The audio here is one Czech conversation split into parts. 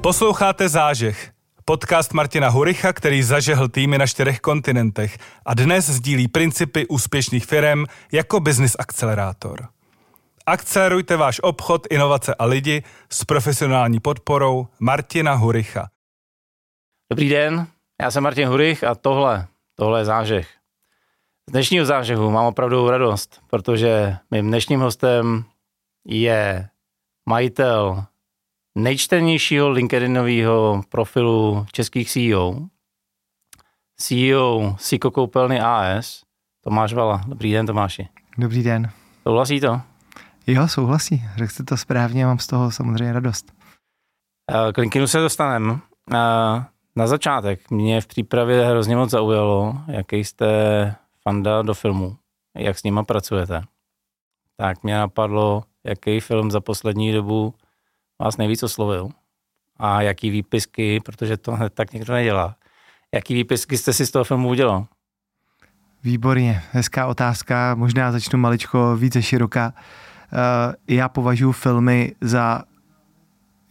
Posloucháte Zážeh, podcast Martina Huricha, který zažehl týmy na čtyřech kontinentech a dnes sdílí principy úspěšných firm jako business akcelerátor. Akcelerujte váš obchod, inovace a lidi s profesionální podporou Martina Huricha. Dobrý den, já jsem Martin Hurich a tohle, tohle je zážeh. Z dnešního zážehu mám opravdu radost, protože mým dnešním hostem je majitel nejčtenějšího LinkedInového profilu českých CEO, CEO Siko Koupelny AS, Tomáš Vala. Dobrý den, Tomáši. Dobrý den. Souhlasí to? Jo, souhlasí. Řekl jste to správně, mám z toho samozřejmě radost. Eh, k LinkedInu se dostaneme. Eh, na začátek mě v přípravě hrozně moc zaujalo, jaký jste fanda do filmu, jak s nima pracujete. Tak mě napadlo, jaký film za poslední dobu vás nejvíc oslovil a jaký výpisky, protože to hned tak někdo nedělá. Jaký výpisky jste si z toho filmu udělal? Výborně, hezká otázka, možná začnu maličko více široká. Eh, já považuji filmy za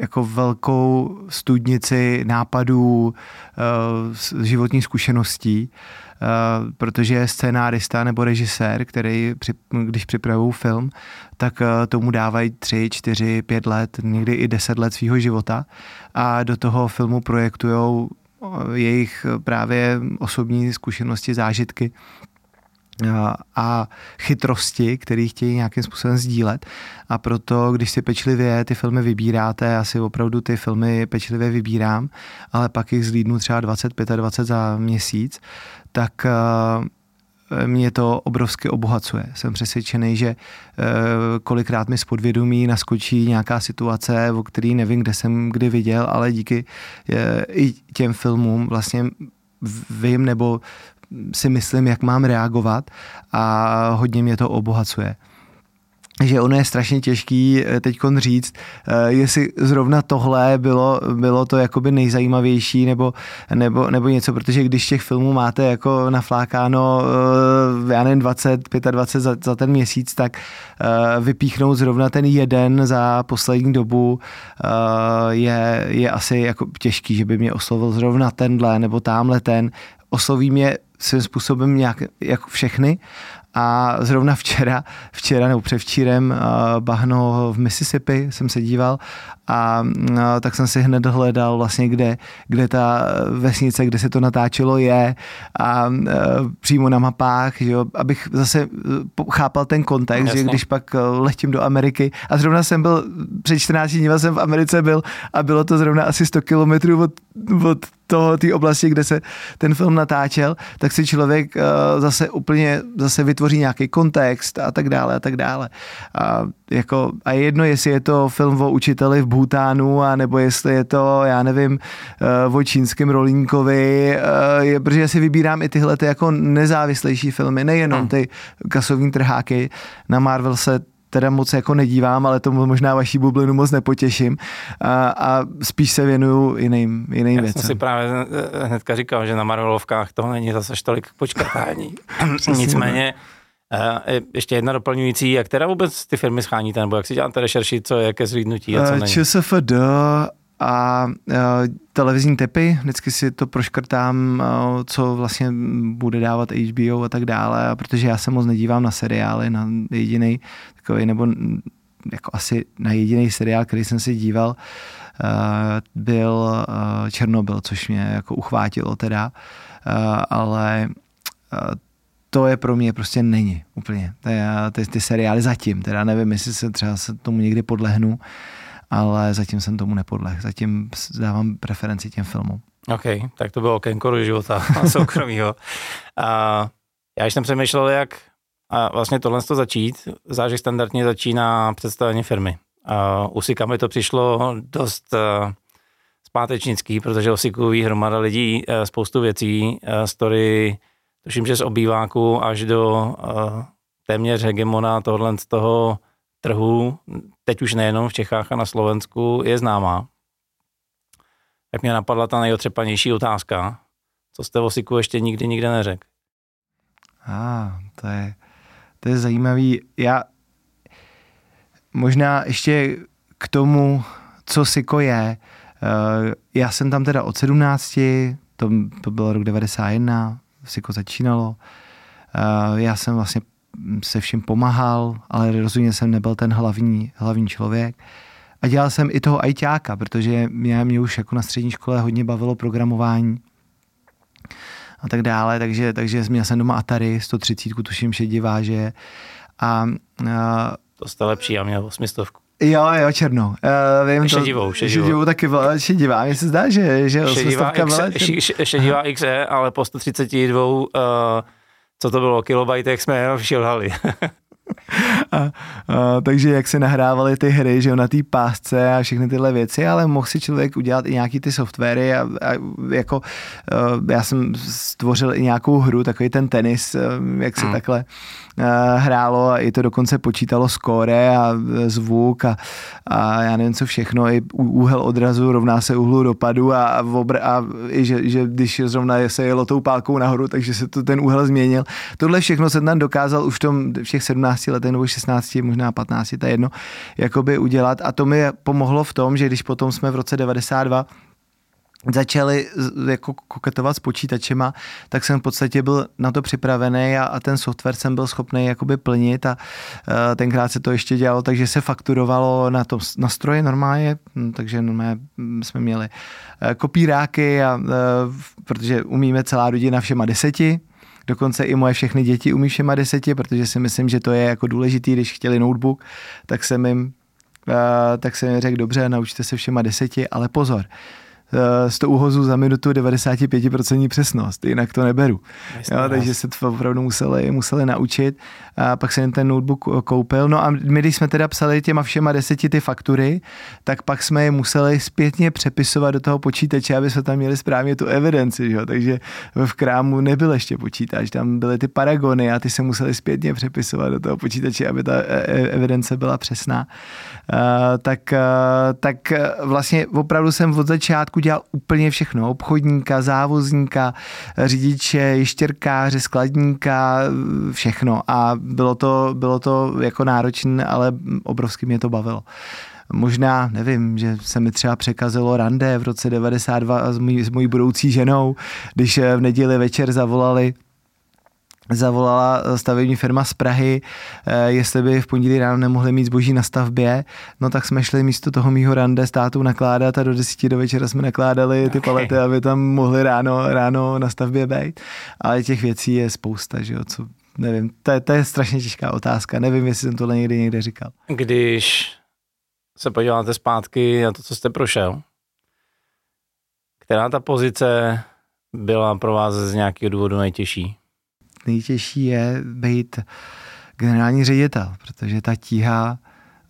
jako velkou studnici nápadů, uh, životních zkušeností, protože je scénárista nebo režisér, který, při, když připravují film, tak uh, tomu dávají tři, čtyři, pět let, někdy i deset let svého života a do toho filmu projektují jejich právě osobní zkušenosti, zážitky a chytrosti, které chtějí nějakým způsobem sdílet. A proto, když si pečlivě ty filmy vybíráte, já si opravdu ty filmy pečlivě vybírám, ale pak jich zlídnu třeba 25 a 20 za měsíc, tak eh, mě to obrovsky obohacuje. Jsem přesvědčený, že eh, kolikrát mi z podvědomí naskočí nějaká situace, o který nevím, kde jsem kdy viděl, ale díky eh, i těm filmům vlastně vím nebo si myslím, jak mám reagovat a hodně mě to obohacuje že ono je strašně těžký eh, teď říct, eh, jestli zrovna tohle bylo, bylo to jakoby nejzajímavější nebo, nebo, nebo něco, protože když těch filmů máte jako naflákáno, eh, já nevím, 20, 25 za, za ten měsíc, tak vypíchnout zrovna ten jeden za poslední dobu je, je asi jako těžký, že by mě oslovil zrovna tenhle nebo tamhle ten. Osloví mě svým způsobem nějak jako všechny a zrovna včera, včera nebo převčírem bahno v Mississippi jsem se díval a tak jsem si hned hledal vlastně, kde, kde ta vesnice, kde se to natáčelo je a přímo na mapách, že jo, abych zase e, chápal ten kontext, Jasně. že když pak e, letím do Ameriky a zrovna jsem byl, před 14 dní jsem v Americe byl a bylo to zrovna asi 100 kilometrů od, od toho, té oblasti, kde se ten film natáčel, tak si člověk uh, zase úplně zase vytvoří nějaký kontext a tak dále a tak dále. A, jako, a jedno, jestli je to film o učiteli v Bhutánu, a nebo jestli je to, já nevím, uh, o čínském rolínkovi, je, protože si vybírám i tyhle ty jako nezávislejší filmy, nejenom hmm. ty kasovní trháky. Na Marvel se teda moc jako nedívám, ale tomu možná vaší bublinu moc nepotěším a, a spíš se věnuju jiným, jiným Já věcem. jsem si právě hnedka říkal, že na Marvelovkách toho není zase tolik počkatání. Nicméně e, ještě jedna doplňující, jak teda vůbec ty firmy scháníte, nebo jak si děláte rešerši, co je ke zhlídnutí a co není? ČSFD a uh, televizní typy, vždycky si to proškrtám, co vlastně bude dávat HBO a tak dále, a protože já se moc nedívám na seriály, na jediný takový, nebo jako asi na jediný seriál, který jsem si díval, byl Černobyl, což mě jako uchvátilo teda, ale to je pro mě prostě není úplně. Ty, ty seriály zatím, teda nevím, jestli se třeba se tomu někdy podlehnu, ale zatím jsem tomu nepodleh. Zatím dávám preferenci těm filmům. OK, tak to bylo okénko do života soukromího. A já jsem přemýšlel, jak a vlastně tohle to začít. Zážek standardně začíná představení firmy. A u Sika mi to přišlo dost uh, zpátečnický, protože o Siku ví hromada lidí uh, spoustu věcí, uh, story, tuším, že z obýváku až do uh, téměř hegemona tohle z toho trhu, teď už nejenom v Čechách a na Slovensku, je známá. Tak mě napadla ta nejotřepanější otázka. Co jste o Siku ještě nikdy nikde neřekl? A, ah, to je, to je zajímavý. Já možná ještě k tomu, co Siko je, já jsem tam teda od 17, to, to bylo rok 91, Siko začínalo. Uh, já jsem vlastně se vším pomáhal, ale rozhodně jsem nebyl ten hlavní, hlavní člověk. A dělal jsem i toho ajťáka, protože mě, mě už jako na střední škole hodně bavilo programování a tak dále, takže, takže měl jsem doma Atari 130, tuším šediváže a, a to jste lepší, já měl 800. Jo, jo, černou. Uh, vím, šedivou, šedivou. Šedivou taky byla šedivá. Mně se zdá, že, že šedivá, byla šedivá XE, ale po 132, uh, co to bylo, kilobajtech jsme jenom všilhali. a, a, takže jak se nahrávaly ty hry, že jo, na té pásce a všechny tyhle věci, ale mohl si člověk udělat i nějaký ty softwary a, a jako uh, já jsem stvořil i nějakou hru, takový ten tenis, uh, jak se hmm. takhle uh, hrálo a i to dokonce počítalo skóre a zvuk a, a já nevím co všechno, i úhel odrazu rovná se úhlu dopadu a, a, obr, a i že, že když zrovna se jelo tou pálkou nahoru, takže se to ten úhel změnil. Tohle všechno jsem tam dokázal už v tom všech 17 letech nebo 16, možná 15, to je jedno, jakoby udělat. A to mi pomohlo v tom, že když potom jsme v roce 92 začali jako koketovat s počítačema, tak jsem v podstatě byl na to připravený a, a ten software jsem byl schopný jakoby plnit a uh, tenkrát se to ještě dělalo, takže se fakturovalo na to na stroje normálně, hm, takže normálně jsme měli uh, kopíráky, a, uh, protože umíme celá rodina všema deseti, Dokonce i moje všechny děti umí všema deseti, protože si myslím, že to je jako důležitý, když chtěli notebook, tak jsem jim, uh, tak jsem jim řekl, dobře, naučte se všema deseti, ale pozor, 100 úhozů za minutu 95% přesnost, jinak to neberu. jo, takže se to opravdu museli, museli naučit. A pak jsem ten notebook koupil. No a my, když jsme teda psali těma všema deseti ty faktury, tak pak jsme je museli zpětně přepisovat do toho počítače, aby jsme tam měli správně tu evidenci. Jo? Takže v krámu nebyl ještě počítač, tam byly ty paragony a ty se museli zpětně přepisovat do toho počítače, aby ta e, e, evidence byla přesná. Uh, tak, uh, tak vlastně opravdu jsem od začátku začátku dělal úplně všechno. Obchodníka, závozníka, řidiče, ještěrkáře, skladníka, všechno. A bylo to, bylo to jako náročné, ale obrovsky mě to bavilo. Možná, nevím, že se mi třeba překazilo rande v roce 92 s mojí, s mojí budoucí ženou, když v neděli večer zavolali zavolala stavební firma z Prahy, eh, jestli by v pondělí ráno nemohli mít zboží na stavbě, no tak jsme šli místo toho mýho rande s tátou nakládat a do desíti do večera jsme nakládali ty okay. palety, aby tam mohli ráno, ráno na stavbě být. Ale těch věcí je spousta, že jo, co nevím, to je, to je strašně těžká otázka, nevím, jestli jsem tohle někdy někde říkal. Když se podíváte zpátky na to, co jste prošel, která ta pozice byla pro vás z nějakého důvodu nejtěžší? Nejtěžší je být generální ředitel, protože ta tíha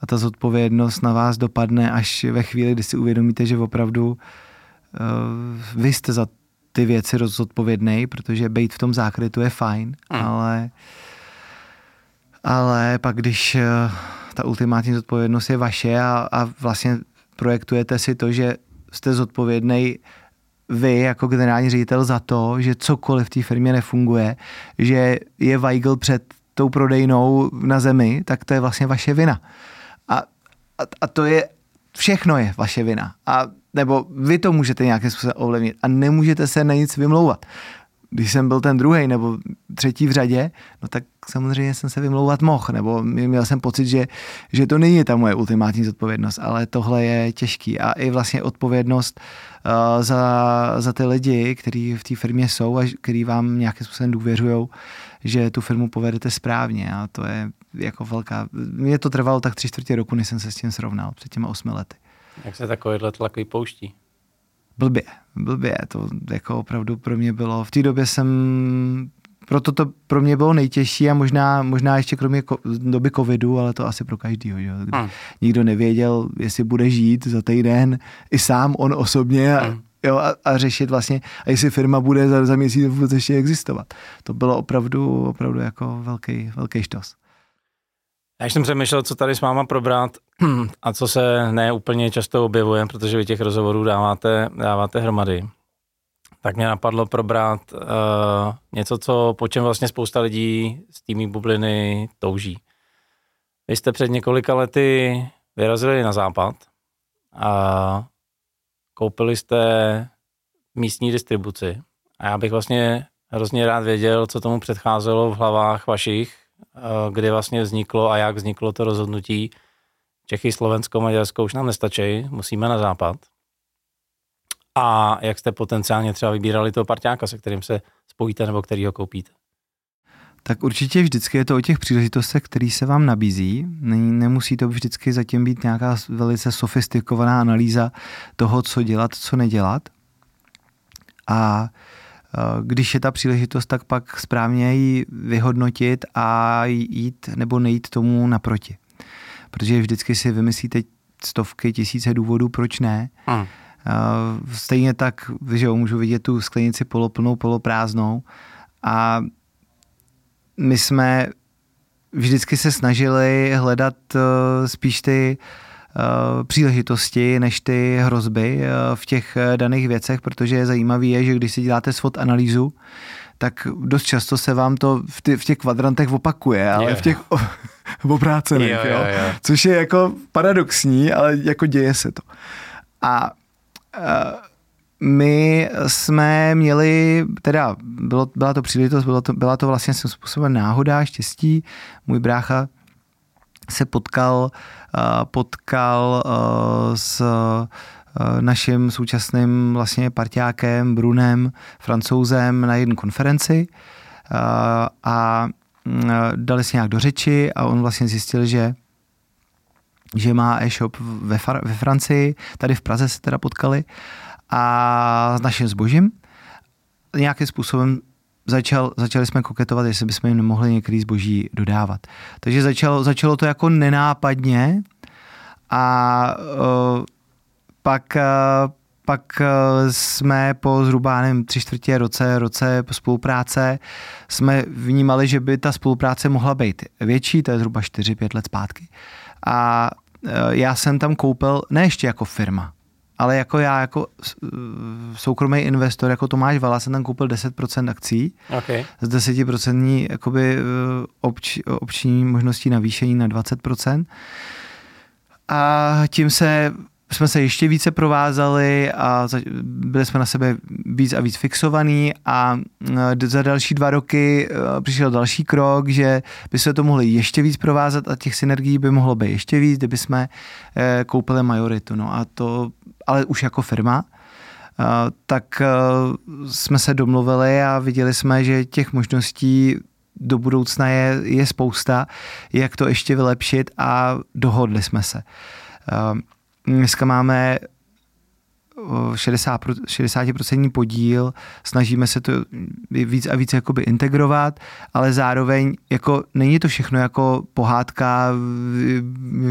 a ta zodpovědnost na vás dopadne až ve chvíli, kdy si uvědomíte, že opravdu uh, vy jste za ty věci zodpovědný, protože být v tom zákrytu je fajn, mm. ale ale pak když uh, ta ultimátní zodpovědnost je vaše a, a vlastně projektujete si to, že jste zodpovědný vy jako generální ředitel za to, že cokoliv v té firmě nefunguje, že je Weigl před tou prodejnou na zemi, tak to je vlastně vaše vina. A, a, a to je, všechno je vaše vina. A nebo vy to můžete nějakým způsobem ovlivnit a nemůžete se na nic vymlouvat. Když jsem byl ten druhý nebo třetí v řadě, no tak samozřejmě jsem se vymlouvat mohl, nebo měl jsem pocit, že, že to není ta moje ultimátní zodpovědnost, ale tohle je těžký a i vlastně odpovědnost uh, za, za ty lidi, kteří v té firmě jsou a kteří vám nějakým způsobem důvěřují, že tu firmu povedete správně a to je jako velká, mě to trvalo tak tři čtvrtě roku, než jsem se s tím srovnal před těma osmi lety. Jak se takovýhle tlak vypouští? Blbě, blbě, to jako opravdu pro mě bylo, v té době jsem proto to pro mě bylo nejtěžší a možná, možná ještě kromě ko- doby covidu, ale to asi pro každýho, že? Hmm. Nikdo nevěděl, jestli bude žít za týden, i sám on osobně a, hmm. jo, a, a řešit vlastně, a jestli firma bude za, za měsíc vůbec ještě existovat. To bylo opravdu, opravdu jako velký, velký štos. Já jsem přemýšlel, co tady s máma probrat a co se ne úplně často objevuje, protože vy těch rozhovorů dáváte, dáváte hromady tak mě napadlo probrat uh, něco, co, po čem vlastně spousta lidí z týmí bubliny touží. Vy jste před několika lety vyrazili na západ a koupili jste místní distribuci a já bych vlastně hrozně rád věděl, co tomu předcházelo v hlavách vašich, kdy vlastně vzniklo a jak vzniklo to rozhodnutí. Čechy, Slovensko, Maďarsko už nám nestačí, musíme na západ. A jak jste potenciálně třeba vybírali toho parťáka, se kterým se spojíte nebo který ho koupíte? Tak určitě vždycky je to o těch příležitostech, který se vám nabízí. Nemusí to vždycky zatím být nějaká velice sofistikovaná analýza toho, co dělat, co nedělat. A e, když je ta příležitost, tak pak správně ji vyhodnotit a jít nebo nejít tomu naproti. Protože vždycky si vymyslíte stovky, tisíce důvodů, proč ne. Hmm. Stejně tak, že jo, můžu vidět tu sklenici poloplnou, poloprázdnou a my jsme vždycky se snažili hledat eh, spíš ty eh, příležitosti než ty hrozby eh, v těch daných věcech, protože je zajímavé je, že když si děláte SWOT analýzu, tak dost často se vám to v, ty, v těch kvadrantech opakuje, ale yeah. v těch obrácených, jo, jo, jo. což je jako paradoxní, ale jako děje se to. A my jsme měli, teda bylo, byla to příležitost, bylo to, byla to vlastně svým způsobem náhoda, štěstí. Můj brácha se potkal, uh, potkal uh, s uh, naším současným vlastně partiákem Brunem, francouzem na jedné konferenci a dali si nějak do řeči a on vlastně zjistil, že že má e-shop ve, ve Francii, tady v Praze se teda potkali a s naším zbožím. Nějakým způsobem začal, začali jsme koketovat, jestli bychom jim nemohli některý zboží dodávat. Takže začalo, začalo to jako nenápadně a uh, pak, uh, pak jsme po zhruba, nevím, tři čtvrtě roce, roce po spolupráce jsme vnímali, že by ta spolupráce mohla být větší, to je zhruba 4-5 let zpátky. A já jsem tam koupil, ne ještě jako firma, ale jako já, jako soukromý investor, jako Tomáš Vala, jsem tam koupil 10% akcí okay. s 10% jakoby eh, obč, obční možností navýšení na 20%. A tím se jsme se ještě více provázali a byli jsme na sebe víc a víc fixovaný a e, za další dva roky přišel další krok, že by se to mohli ještě víc provázat a těch synergií by mohlo být ještě víc, kdyby jsme koupili majoritu. No a to, ale už jako firma, tak jsme se domluvili a viděli jsme, že těch možností do budoucna je, je spousta, jak to ještě vylepšit a dohodli jsme se. Dneska máme 60, 60% podíl, snažíme se to víc a víc jakoby integrovat, ale zároveň jako není to všechno jako pohádka,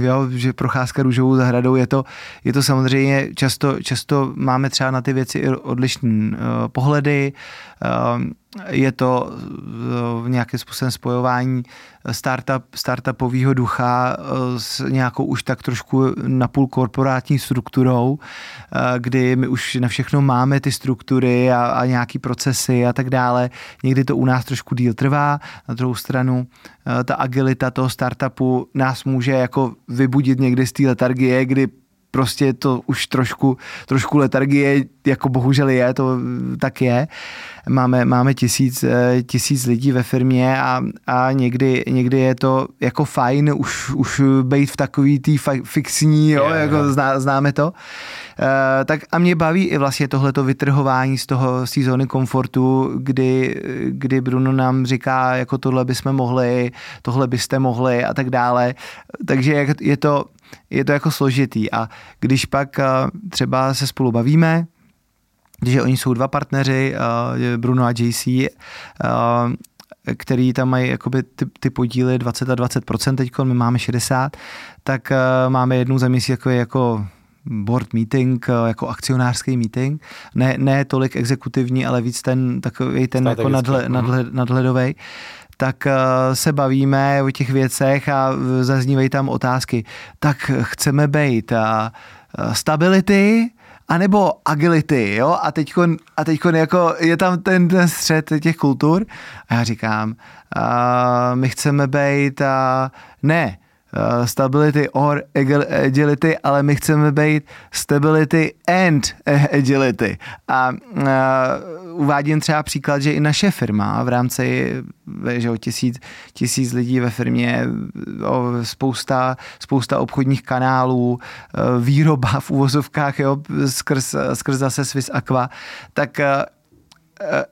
jo, že procházka růžovou zahradou, je to, je to samozřejmě často, často máme třeba na ty věci odlišné uh, pohledy, je to uh, nějakým způsobem spojování startup, startupového ducha s nějakou už tak trošku napůl korporátní strukturou, kdy my už na všechno máme ty struktury a, a nějaký procesy a tak dále. Někdy to u nás trošku díl trvá, na druhou stranu ta agilita toho startupu nás může jako vybudit někdy z té letargie, kdy prostě to už trošku, trošku letargie, jako bohužel je, to tak je. Máme, máme tisíc, eh, tisíc lidí ve firmě a, a někdy, někdy je to jako fajn už, už být v takový tý fixní, jo, yeah, jako zná, známe to. Uh, tak a mě baví i vlastně tohleto vytrhování z toho z té zóny komfortu, kdy, kdy Bruno nám říká, jako tohle bychom mohli, tohle byste mohli a tak dále. Takže je to, je to jako složitý. A když pak třeba se spolu bavíme, že oni jsou dva partneři, Bruno a JC, který tam mají jakoby ty, ty podíly 20 a 20% teď, my máme 60, tak máme jednu za měsíc jako, jako board meeting, jako akcionářský meeting, ne, ne tolik exekutivní, ale víc ten takový ten jako nadhle, nadhle, nadhledový tak uh, se bavíme o těch věcech a zaznívají tam otázky. Tak chceme být uh, stability, anebo agility, jo? A teď a teďkon jako je tam ten, ten střed těch kultur a já říkám, uh, my chceme být uh, ne stability or agility, ale my chceme být stability and agility. A uvádím třeba příklad, že i naše firma v rámci že o tisíc, tisíc lidí ve firmě, o spousta, spousta obchodních kanálů, výroba v úvozovkách, jo, skrz, skrz zase Swiss Aqua, tak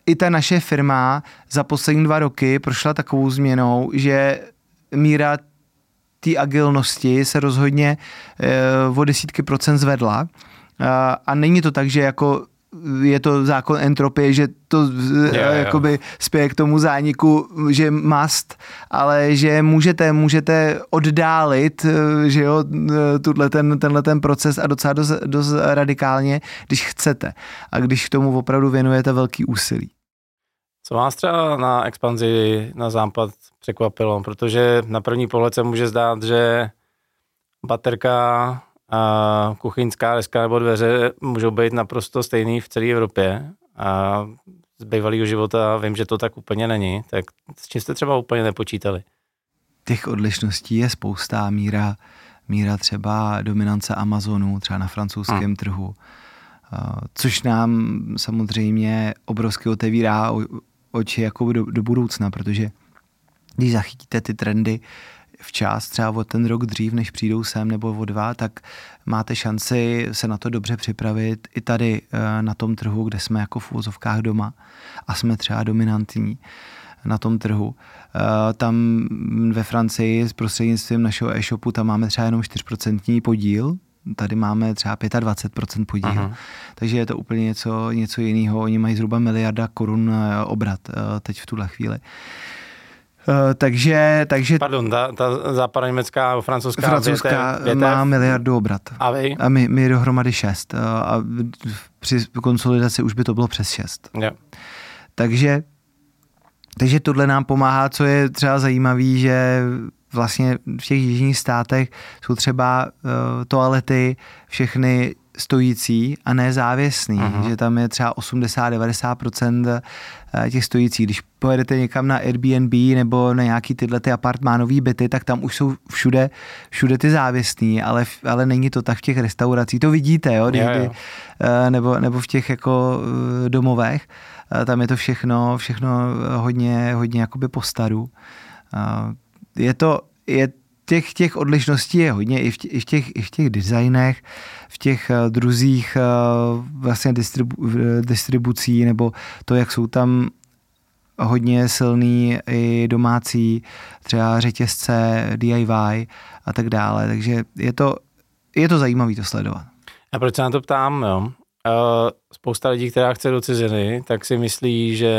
i ta naše firma za poslední dva roky prošla takovou změnou, že míra té agilnosti se rozhodně o desítky procent zvedla. A není to tak, že jako je to zákon entropie, že to jo. jakoby spěje k tomu zániku, že must, ale že můžete, můžete oddálit, že jo, tuhle ten, tenhle ten proces a docela dost, dost radikálně, když chcete a když k tomu opravdu věnujete velký úsilí. Co vás třeba na expanzi na západ překvapilo? Protože na první pohled se může zdát, že baterka a kuchyňská deska nebo dveře můžou být naprosto stejný v celé Evropě. A z bývalého života vím, že to tak úplně není. Tak s čím jste třeba úplně nepočítali? Těch odlišností je spousta. Míra, míra třeba dominance Amazonu, třeba na francouzském hmm. trhu, což nám samozřejmě obrovsky otevírá oči jako do, do budoucna, protože když zachytíte ty trendy, včas, třeba o ten rok dřív, než přijdou sem nebo o dva, tak máte šanci se na to dobře připravit i tady eh, na tom trhu, kde jsme jako v úvozovkách doma a jsme třeba dominantní na tom trhu. Eh, tam ve Francii s prostřednictvím našeho e-shopu tam máme třeba jenom 4% podíl, tady máme třeba 25% podíl, Aha. takže je to úplně něco, něco jiného. Oni mají zhruba miliarda korun eh, obrat teď v tuhle chvíli. Uh, takže, takže... Pardon, ta, ta západní německá, francouzská, francouzská větev, má miliardu obrat. A vy? A my, my dohromady šest. Uh, a při konsolidaci už by to bylo přes šest. Yeah. Takže, takže tohle nám pomáhá, co je třeba zajímavé, že vlastně v těch jižních státech jsou třeba uh, toalety všechny stojící a ne závěsný, uh-huh. že tam je třeba 80-90% eh, těch stojících. Když pojedete někam na Airbnb nebo na nějaký tyhle ty apartmánové byty, tak tam už jsou všude, všude ty závěsný, ale, ale není to tak v těch restauracích. To vidíte, jo, někdy, jo, jo. Eh, nebo, nebo v těch jako eh, domovech. Tam je to všechno, všechno hodně, hodně jakoby po staru. Je to, je těch, těch odlišností je hodně i v, těch, i v, těch, i v těch designech, v těch uh, druzích uh, vlastně distribu, distribucí, nebo to, jak jsou tam hodně silný i domácí třeba řetězce, DIY a tak dále. Takže je to, je to zajímavé to sledovat. A proč se na to ptám? Jo? Spousta lidí, která chce do ciziny, tak si myslí, že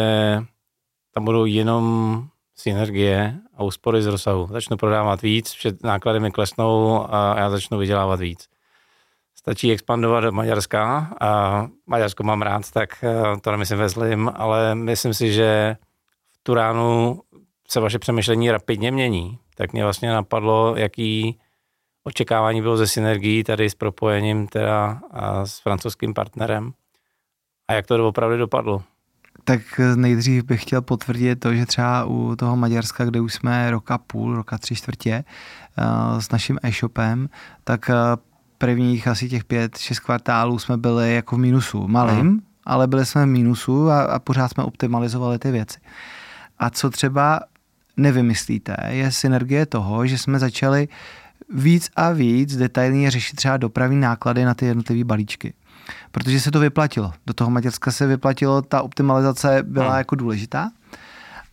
tam budou jenom synergie a úspory z rozsahu. Začnu prodávat víc, vše náklady mi klesnou a já začnu vydělávat víc. Stačí expandovat do Maďarska a Maďarsko mám rád, tak eh, to nemyslím ve zlým, ale myslím si, že v tu ránu se vaše přemýšlení rapidně mění. Tak mě vlastně napadlo, jaký očekávání bylo ze synergií tady s propojením teda a s francouzským partnerem a jak to opravdu dopadlo tak nejdřív bych chtěl potvrdit to, že třeba u toho Maďarska, kde už jsme roka půl, roka tři čtvrtě uh, s naším e-shopem, tak uh, prvních asi těch pět, šest kvartálů jsme byli jako v mínusu, malým, uh ale byli jsme v mínusu a, a pořád jsme optimalizovali ty věci. A co třeba nevymyslíte, je synergie toho, že jsme začali víc a víc detailně řešit třeba dopravní náklady na ty jednotlivé balíčky protože se to vyplatilo. Do toho Maďarska se vyplatilo, ta optimalizace byla hmm. jako důležitá.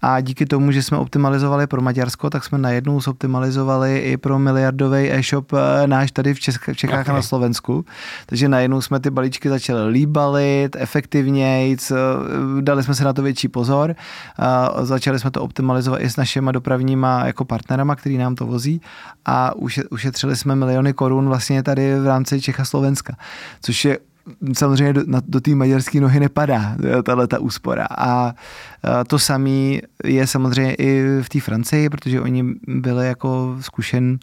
A díky tomu, že jsme optimalizovali pro Maďarsko, tak jsme najednou zoptimalizovali i pro miliardový e-shop eh, náš tady v, Česk- v Čechách okay. a na Slovensku. Takže najednou jsme ty balíčky začali líbalit efektivněji, eh, dali jsme se na to větší pozor, a začali jsme to optimalizovat i s našimi dopravníma jako partnerama, který nám to vozí a ušetřili jsme miliony korun vlastně tady v rámci Čech a Slovenska, což je samozřejmě do, do té maďarské nohy nepadá tahle ta úspora. A, a to samé je samozřejmě i v té Francii, protože oni byli jako zkušen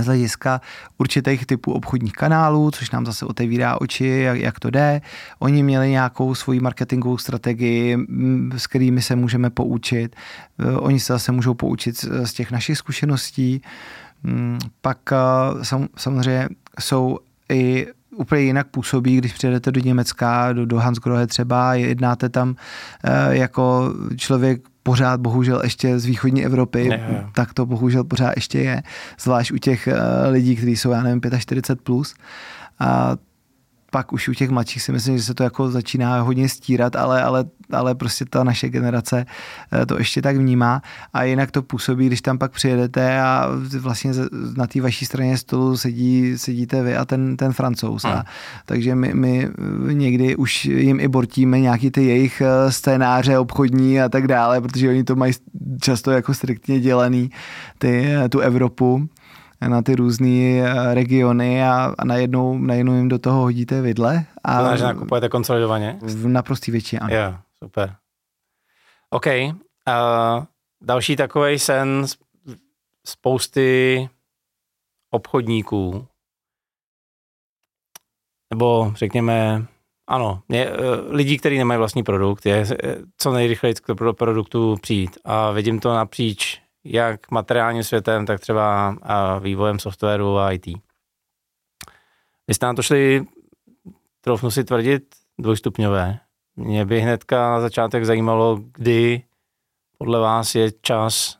z hlediska určitých typů obchodních kanálů, což nám zase otevírá oči, jak, jak to jde. Oni měli nějakou svoji marketingovou strategii, s kterými se můžeme poučit. Oni se zase můžou poučit z těch našich zkušeností. Mm, pak sam, samozřejmě jsou i úplně jinak působí, když přijedete do Německa, do, do Hansgrohe třeba, jednáte tam jako člověk pořád bohužel ještě z východní Evropy, je, je. tak to bohužel pořád ještě je, zvlášť u těch lidí, kteří jsou, já nevím, 45+. Plus. A pak už u těch mladších si myslím, že se to jako začíná hodně stírat, ale, ale, ale prostě ta naše generace eh, to ještě tak vnímá a jinak to působí, když tam pak přijedete a vlastně na té vaší straně stolu sedí, sedíte vy a ten, ten francouz. Hmm. A, takže my, my někdy už jim i bortíme nějaký ty jejich eh, scénáře obchodní a tak dále, protože oni to mají často jako striktně dělaný, ty, eh, tu Evropu na ty různé eh, regiony a, a najednou, najednou jim do toho hodíte vidle. A to znamená, že nakupujete konsolidovaně? V naprostý většině, ano. Jo, super. OK. Uh, další takový sen spousty obchodníků, nebo řekněme, ano, je, uh, lidí, kteří nemají vlastní produkt, je eh, co nejrychleji k produktu přijít. A vidím to napříč jak materiálním světem, tak třeba vývojem softwaru a IT. Vy jste na to šli, troufnu si tvrdit, dvojstupňové. Mě by hnedka na začátek zajímalo, kdy podle vás je čas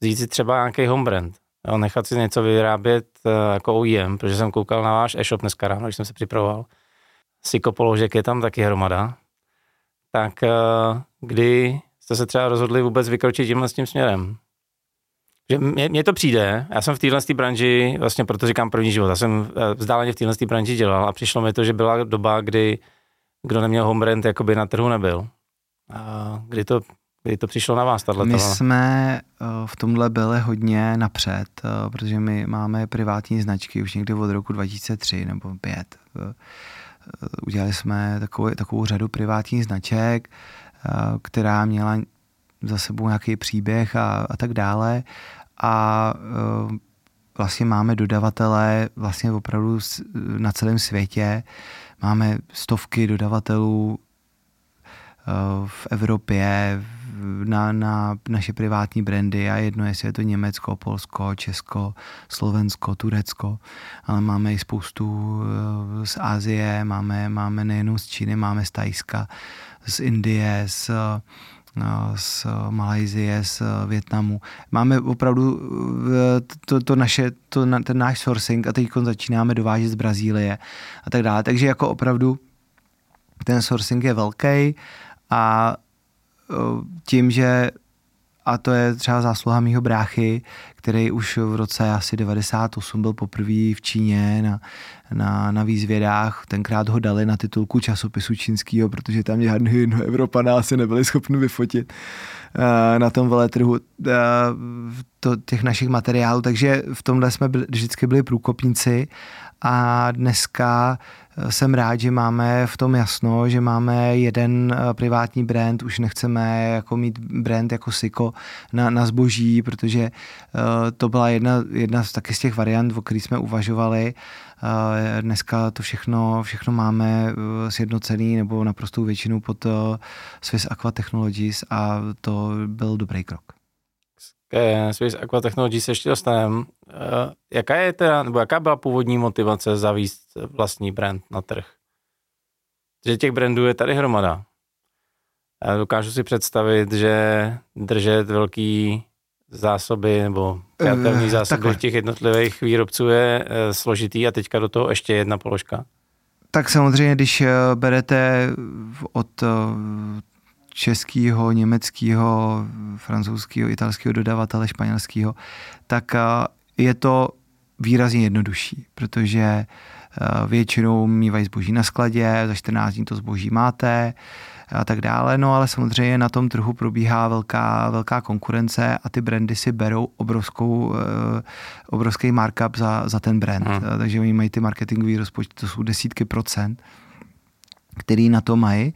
vzít si třeba nějaký home brand, jo, nechat si něco vyrábět uh, jako OEM, protože jsem koukal na váš e-shop dneska ráno, když jsem se připravoval. Siko položek je tam taky hromada. Tak uh, kdy jste se třeba rozhodli vůbec vykročit tímhle s tím směrem? Že mně, to přijde, já jsem v téhle branži, vlastně proto říkám první život, já jsem eh, vzdáleně v téhle branži dělal a přišlo mi to, že byla doba, kdy kdo neměl home brand, jakoby na trhu nebyl. A kdy to, kdy to přišlo na vás, tato My jsme eh, v tomhle byli hodně napřed, eh, protože my máme privátní značky už někdy od roku 2003 nebo 2005. Udělali jsme takovou, takovou řadu privátních značek, která měla za sebou nějaký příběh a, a tak dále. A eh, vlastně máme dodavatele vlastně opravdu na celém světě. Máme stovky dodavatelů eh, v Evropě na, na naše privátní brandy a jedno, jestli je to Německo, Polsko, Česko, Slovensko, Turecko, ale máme i spoustu z Asie, máme, máme nejenom z Číny, máme z Tajska, z Indie, z, eh, z Malajzie, z Větnamu. Máme opravdu eh, to, to naše, to, ten náš sourcing a teď začínáme dovážet z Brazílie a tak dále. Takže jako opravdu ten sourcing je velký a eh, tím, že a to je třeba zásluha mýho bráchy, který už v roce asi 98 byl poprvé v Číně na, na, na výzvědách. Tenkrát ho dali na titulku časopisu čínského, protože tam žádný jiného Evropaná asi nebyli schopni vyfotit uh, na tom veletrhu uh, to, těch našich materiálů. Takže v tomhle jsme byli, vždycky byli průkopníci a dneska jsem rád, že máme v tom jasno, že máme jeden eh, privátní brand, už nechceme jako mít brand jako Siko na, na zboží, protože uh, to byla jedna, jedna z taky z těch variant, o kterých jsme uvažovali. Dneska to všechno, všechno máme sjednocený nebo naprostou většinu pod Swiss Aqua Technologies a to byl dobrý krok ke Swiss Aqua Technology se ještě dostaneme. Eh, jaká je teda, nebo jaká byla původní motivace zavíst vlastní brand na trh? Že těch brandů je tady hromada. Já dokážu si představit, že držet velký zásoby nebo kreativní eh, zásoby uh, těch jednotlivých výrobců je uh, složitý a teďka do toho ještě jedna položka. Tak samozřejmě, když berete od českého, německého, francouzského, italského dodavatele, španělského, tak je to výrazně jednodušší, protože většinou mývají zboží na skladě, za 14 dní to zboží máte a tak dále, no ale samozřejmě na tom trhu probíhá velká, velká konkurence a ty brandy si berou obrovskou, obrovský markup za, za ten brand, hmm. takže oni mají ty marketingové rozpočty, to jsou desítky procent, který na to mají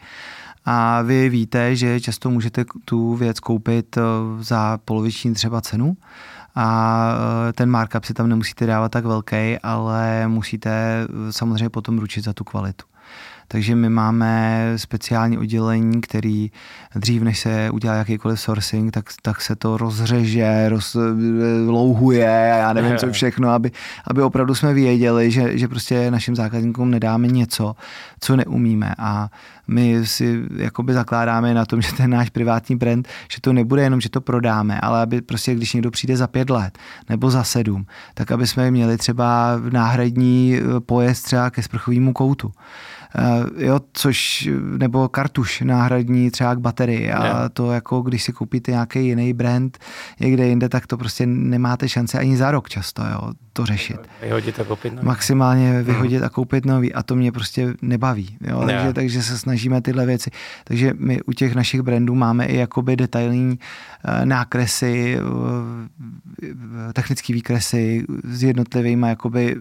a vy víte, že často můžete tu věc koupit eh, za poloviční třeba cenu a eh, ten markup si tam nemusíte dávat tak velký, ale musíte eh, samozřejmě potom ručit za tu kvalitu. Takže my máme speciální oddělení, který dřív, než se udělá jakýkoliv sourcing, tak, tak se to rozřeže, rozlouhuje a já nevím, co všechno, aby, aby opravdu jsme věděli, že, že prostě našim zákazníkům nedáme něco, co neumíme. A my si jakoby zakládáme na tom, že ten náš privátní brand, že to nebude jenom, že to prodáme, ale aby prostě, když někdo přijde za pět let nebo za sedm, tak aby jsme měli třeba náhradní pojezd třeba ke sprchovému koutu. Eh, jo, což, nebo kartuš náhradní třeba k baterii a yeah. to jako, když si koupíte nějaký jiný brand někde jinde, tak to prostě nemáte šanci ani za rok často, jo, to řešit. Vyhodit a koupit nový. Maximálně mhm. vyhodit a koupit nový a to mě prostě nebaví, jo, yeah. takže, takže se snažíme tyhle věci. Takže my u těch našich brandů máme i jakoby detailní eh, nákresy, eh, technické výkresy s jednotlivými jakoby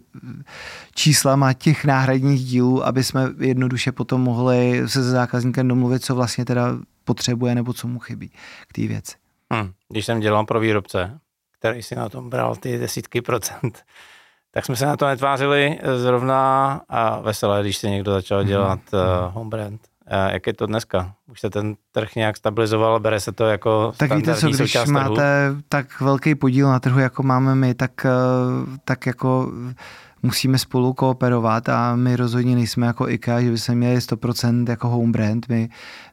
číslama těch náhradních dílů, aby jsme jednoduše potom mohli se s zákazníkem domluvit, co vlastně teda potřebuje nebo co mu chybí k té věci. Hmm. Když jsem dělal pro výrobce, který si na tom bral ty desítky procent, tak jsme se na to netvářili zrovna a veselé, když se někdo začal mhm. dělat hmm. home brand. Uh, jak je to dneska? Už se ten trh nějak stabilizoval, bere se to jako Tak víte co, když máte trhu? tak velký podíl na trhu, jako máme my, tak, uh, tak jako musíme spolu kooperovat a my rozhodně nejsme jako IKEA, že bychom měli 100% jako home brand. My,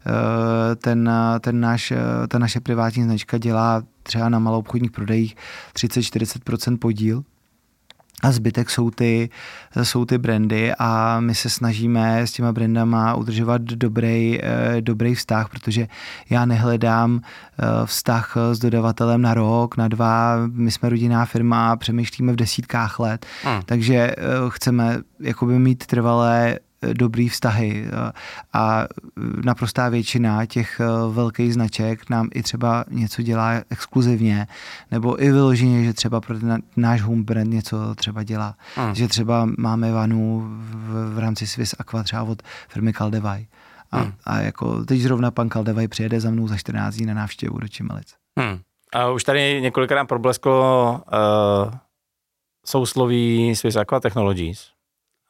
eh, ten, ten náš, eh, ta naše privátní značka dělá třeba na malou obchodních prodejích 30-40% podíl a zbytek jsou ty, jsou ty brandy a my se snažíme s těma brandama udržovat dobrý, eh, dobrý vztah, protože já nehledám eh, vztah s dodavatelem na rok, na dva, my jsme rodinná firma, přemýšlíme v desítkách let, hmm. takže eh, chceme jakoby mít trvalé dobrý vztahy a naprostá většina těch eh, velkých značek nám i třeba něco dělá exkluzivně, nebo i vyloženě, že třeba pro ten náš home brand něco třeba dělá. Hmm. Že třeba máme vanu v, v rámci Swiss Aqua třeba od firmy Caldevaj. A, hmm. a jako teď zrovna pan Caldevaj přijede za mnou za 14 dní na návštěvu do Čimelic. Hmm. A už tady několikrát problesklo uh, sousloví Swiss Aqua Technologies.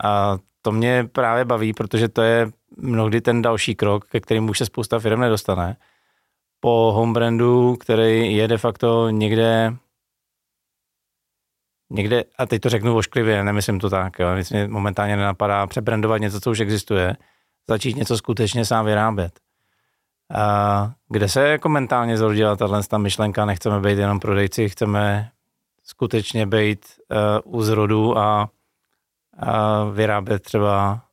A to mě právě baví, protože to je mnohdy ten další krok, ke kterým už se spousta firm nedostane. Po home brandu, který je de facto někde někde, a teď to řeknu ošklivě, nemyslím to tak, jo, nic mě momentálně nenapadá přebrandovat něco, co už existuje, začít něco skutečně sám vyrábět. A kde se jako mentálně zrodila tahle ta myšlenka, nechceme být jenom prodejci, chceme skutečně být uh, u zrodu a vyrábět třeba,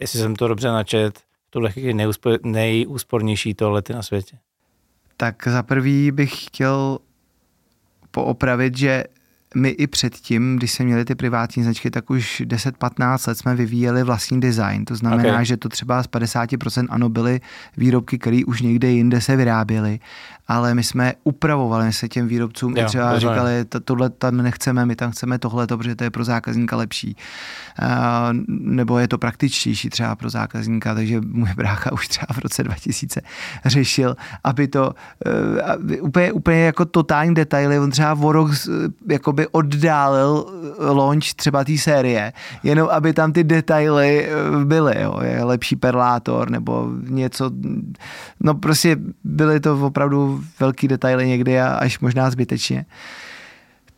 jestli jsem to dobře načet, v tuhle chvíli nejúspornější toalety na světě? Tak za prvý bych chtěl poopravit, že my i předtím, když jsme měli ty privátní značky, tak už 10-15 let jsme vyvíjeli vlastní design. To znamená, okay. že to třeba z 50% ano byly výrobky, které už někde jinde se vyráběly, ale my jsme upravovali se těm výrobcům jo, i třeba říkali, tohle tam nechceme, my tam chceme tohle, protože to je pro zákazníka lepší. Uh, nebo je to praktičtější třeba pro zákazníka, takže můj brácha už třeba v roce 2000 řešil, aby to uh, úplně, úplně jako totální detaily, on třeba o rok jakoby oddálil launch třeba té série, jenom aby tam ty detaily byly, jo, je lepší perlátor nebo něco, no prostě byly to opravdu velký detaily někdy a až možná zbytečně.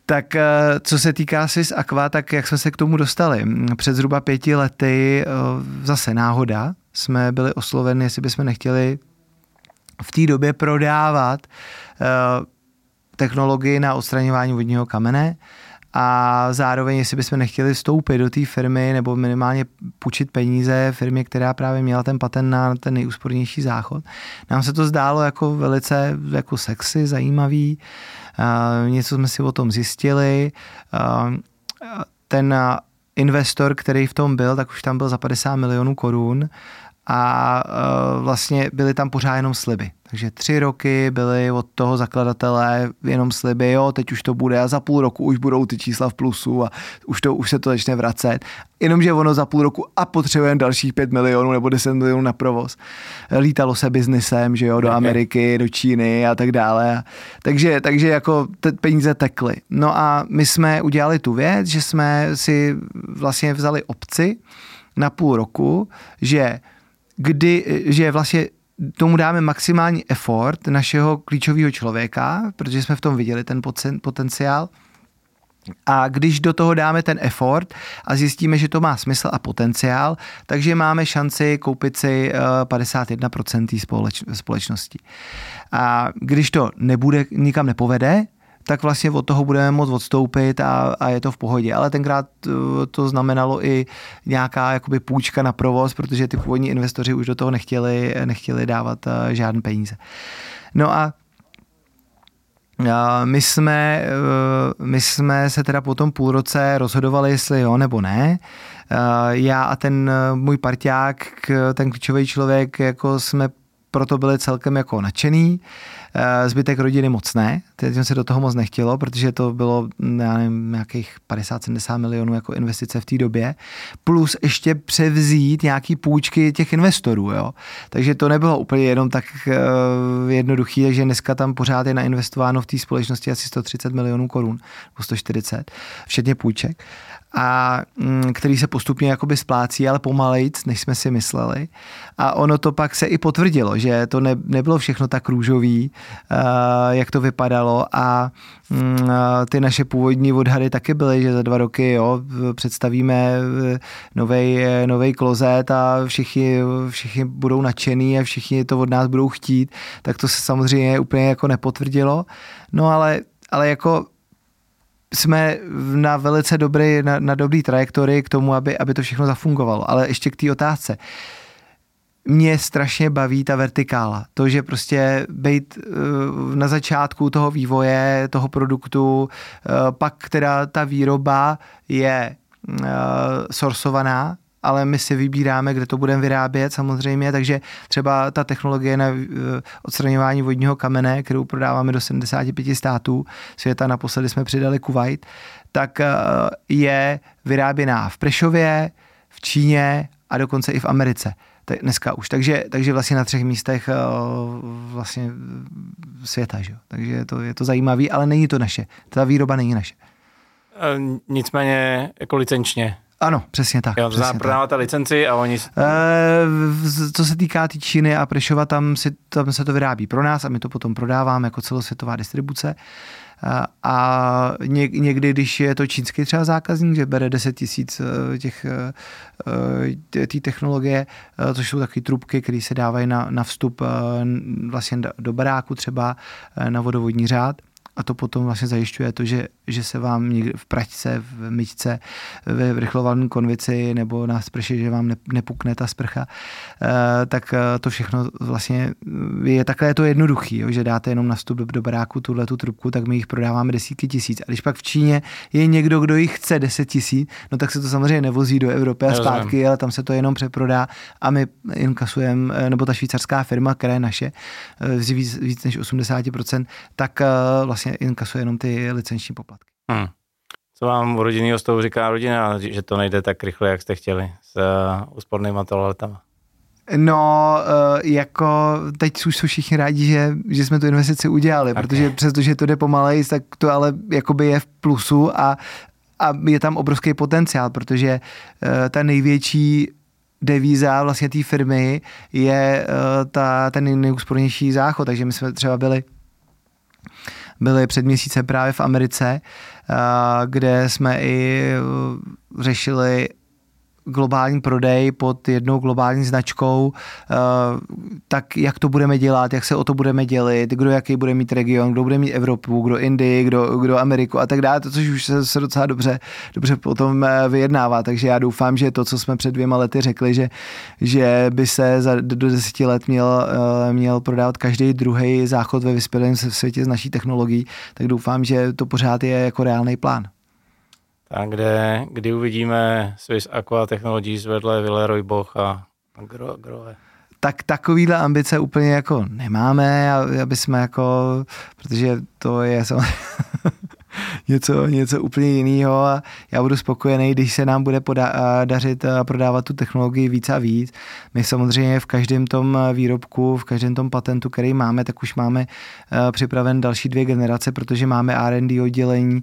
Tak eh, co se týká Swiss Aqua, tak jak jsme se k tomu dostali? Před zhruba pěti lety eh, zase náhoda jsme byli osloveni, jestli bychom nechtěli v té době prodávat eh, technologii na odstraňování vodního kamene a zároveň, jestli bychom nechtěli vstoupit do té firmy nebo minimálně půjčit peníze firmě, která právě měla ten patent na ten nejúspornější záchod. Nám se to zdálo jako velice jako sexy, zajímavý, něco jsme si o tom zjistili. ten investor, který v tom byl, tak už tam byl za 50 milionů korun a vlastně byly tam pořád jenom sliby. Takže tři roky byly od toho zakladatele jenom sliby, jo, teď už to bude a za půl roku už budou ty čísla v plusu a už, to, už se to začne vracet. Jenomže ono za půl roku a potřebujeme dalších 5 milionů nebo 10 milionů na provoz. Lítalo se biznesem, že jo, do Ameriky, do Číny a tak dále. Takže, takže jako ty peníze tekly. No a my jsme udělali tu věc, že jsme si vlastně vzali obci, na půl roku, že kdy, že vlastně tomu dáme maximální effort našeho klíčového člověka, protože jsme v tom viděli ten potenciál. A když do toho dáme ten effort a zjistíme, že to má smysl a potenciál, takže máme šanci koupit si 51% eh, společnosti. A když to nebude, nikam nepovede, tak vlastně od toho budeme moct odstoupit a, a je to v pohodě. Ale tenkrát to, eh, to znamenalo i nějaká jakoby půjčka na provoz, protože ty původní investoři už do toho nechtěli, nechtěli dávat eh, žádné peníze. No a my jsme, eh, my jsme se teda po tom půl roce rozhodovali, jestli jo nebo ne. Já a ten můj parťák, ten klíčový člověk, jako jsme proto byli celkem jako nadšený. Eh, zbytek rodiny moc ne, teď se do toho moc nechtělo, protože to bylo, já nevím, nějakých 50-70 milionů jako investice v té době, plus ještě převzít nějaký půjčky těch investorů, jo. Takže to nebylo úplně jenom tak uh, jednoduchý, takže dneska tam pořád je nainvestováno v té společnosti asi 130 milionů korun, nebo 140, včetně půjček a mm, který se postupně jakoby splácí, ale pomalejc, než jsme si mysleli. A ono to pak se i potvrdilo, že to ne, nebylo všechno tak růžový, uh, jak to vypadalo a mm, ty naše původní odhady taky byly, že za dva roky jo, představíme eh, nový klozet a všichni, všichni budou nadšený a všichni to od nás budou chtít, tak to se samozřejmě úplně jako nepotvrdilo. No ale, ale jako jsme na velice dobrý, na, na dobrý trajektorii k tomu, aby, aby to všechno zafungovalo. Ale ještě k té otázce. Mě strašně baví ta vertikála. To, že prostě být uh, na začátku toho vývoje, toho produktu, uh, pak teda ta výroba je uh, sourcovaná, ale my si vybíráme, kde to budeme vyrábět samozřejmě, takže třeba ta technologie na eh, odstraňování vodního kamene, kterou prodáváme do 75 států světa, naposledy jsme přidali Kuwait, tak eh, je vyráběná v Prešově, v Číně a dokonce i v Americe dneska už. Takže, takže vlastně na třech místech eh, vlastně světa, že? takže je to, je to zajímavé, ale není to naše. Ta výroba není naše. Nicméně jako licenčně ano, přesně tak. Jo, přesně prodáváte licenci a oni... E, co se týká té tý Číny a Prešova, tam, si, tam se to vyrábí pro nás a my to potom prodáváme jako celosvětová distribuce. A, a někdy, když je to čínský třeba zákazník, že bere 10 tisíc eh, těch eh, té technologie, což jsou takové trubky, které se dávají na, na vstup vlastně do baráku třeba na vodovodní řád, a to potom vlastně zajišťuje to, že, že se vám někde v pračce, v myčce, ve rychlovalné konvici nebo na sprše, že vám nepukne ta sprcha, eh, tak eh, to všechno vlastně je takhle je to jednoduchý, jo, že dáte jenom na vstup do, baráku tuhle tu trubku, tak my jich prodáváme desítky tisíc. A když pak v Číně je někdo, kdo jich chce deset tisíc, no tak se to samozřejmě nevozí do Evropy a zpátky, ale tam se to jenom přeprodá a my inkasujeme, eh, nebo ta švýcarská firma, která je naše, víc, víc než 80%, tak vlastně vlastně inkasuje jenom ty licenční poplatky. Hmm. Co vám u rodinného stavu říká rodina, že to nejde tak rychle, jak jste chtěli s uh, úspornými toaletama? No, uh, jako teď už jsou všichni rádi, že, že jsme tu investici udělali, okay. protože přestože to jde pomalej, tak to ale jakoby je v plusu a, a je tam obrovský potenciál, protože uh, ta největší devíza vlastně té firmy je uh, ta, ten nejúspornější záchod, takže my jsme třeba byli byli před měsícem právě v Americe, kde jsme i eh, řešili globální prodej pod jednou globální značkou, eh, tak jak to budeme dělat, jak se o to budeme dělit, kdo jaký bude mít region, kdo bude mít Evropu, kdo Indii, kdo, kdo Ameriku a tak dále, to, což už se, se docela dobře, dobře potom eh, vyjednává, takže já doufám, že to, co jsme před dvěma lety řekli, že, že by se za, do deseti let měl, eh, měl prodávat každý druhý záchod ve vyspělém světě z naší technologií, tak doufám, že to pořád je jako reálný plán. A kde, kdy uvidíme Swiss Aqua Technologies vedle Villeroy Boch a Gro, Grohe? Tak takovýhle ambice úplně jako nemáme, aby jsme jako, protože to je samozřejmě něco, něco úplně jiného a já budu spokojený, když se nám bude poda- dařit prodávat tu technologii víc a víc. My samozřejmě v každém tom výrobku, v každém tom patentu, který máme, tak už máme připraven další dvě generace, protože máme R&D oddělení,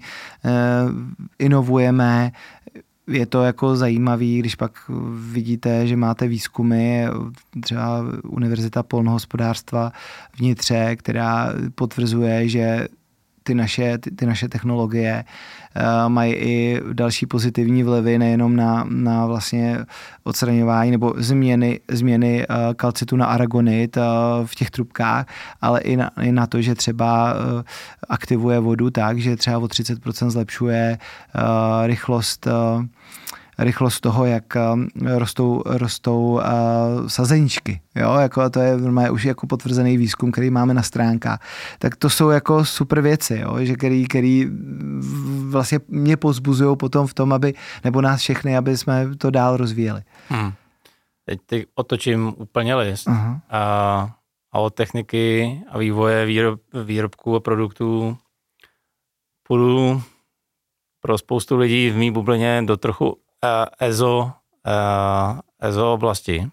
inovujeme, je to jako zajímavý, když pak vidíte, že máte výzkumy, třeba Univerzita polnohospodářstva vnitře, která potvrzuje, že ty naše, ty, ty naše technologie uh, mají i další pozitivní vlivy, nejenom na, na vlastně odstraňování nebo změny, změny uh, kalcitu na aragonit uh, v těch trubkách, ale i na, i na to, že třeba uh, aktivuje vodu tak, že třeba o 30% zlepšuje uh, rychlost uh, rychlost toho, jak um, rostou, rostou uh, sazeničky. Jo, jako to je normálně už jako potvrzený výzkum, který máme na stránkách. Tak to jsou jako super věci, jo, že který, který vlastně mě pozbuzují potom v tom, aby, nebo nás všechny, aby jsme to dál rozvíjeli. Hmm. Teď ty otočím úplně list. Uh-huh. A, a od techniky a vývoje výrob, výrobků a produktů půjdu pro spoustu lidí v mý bublině do trochu EZO, uh, EZO oblasti.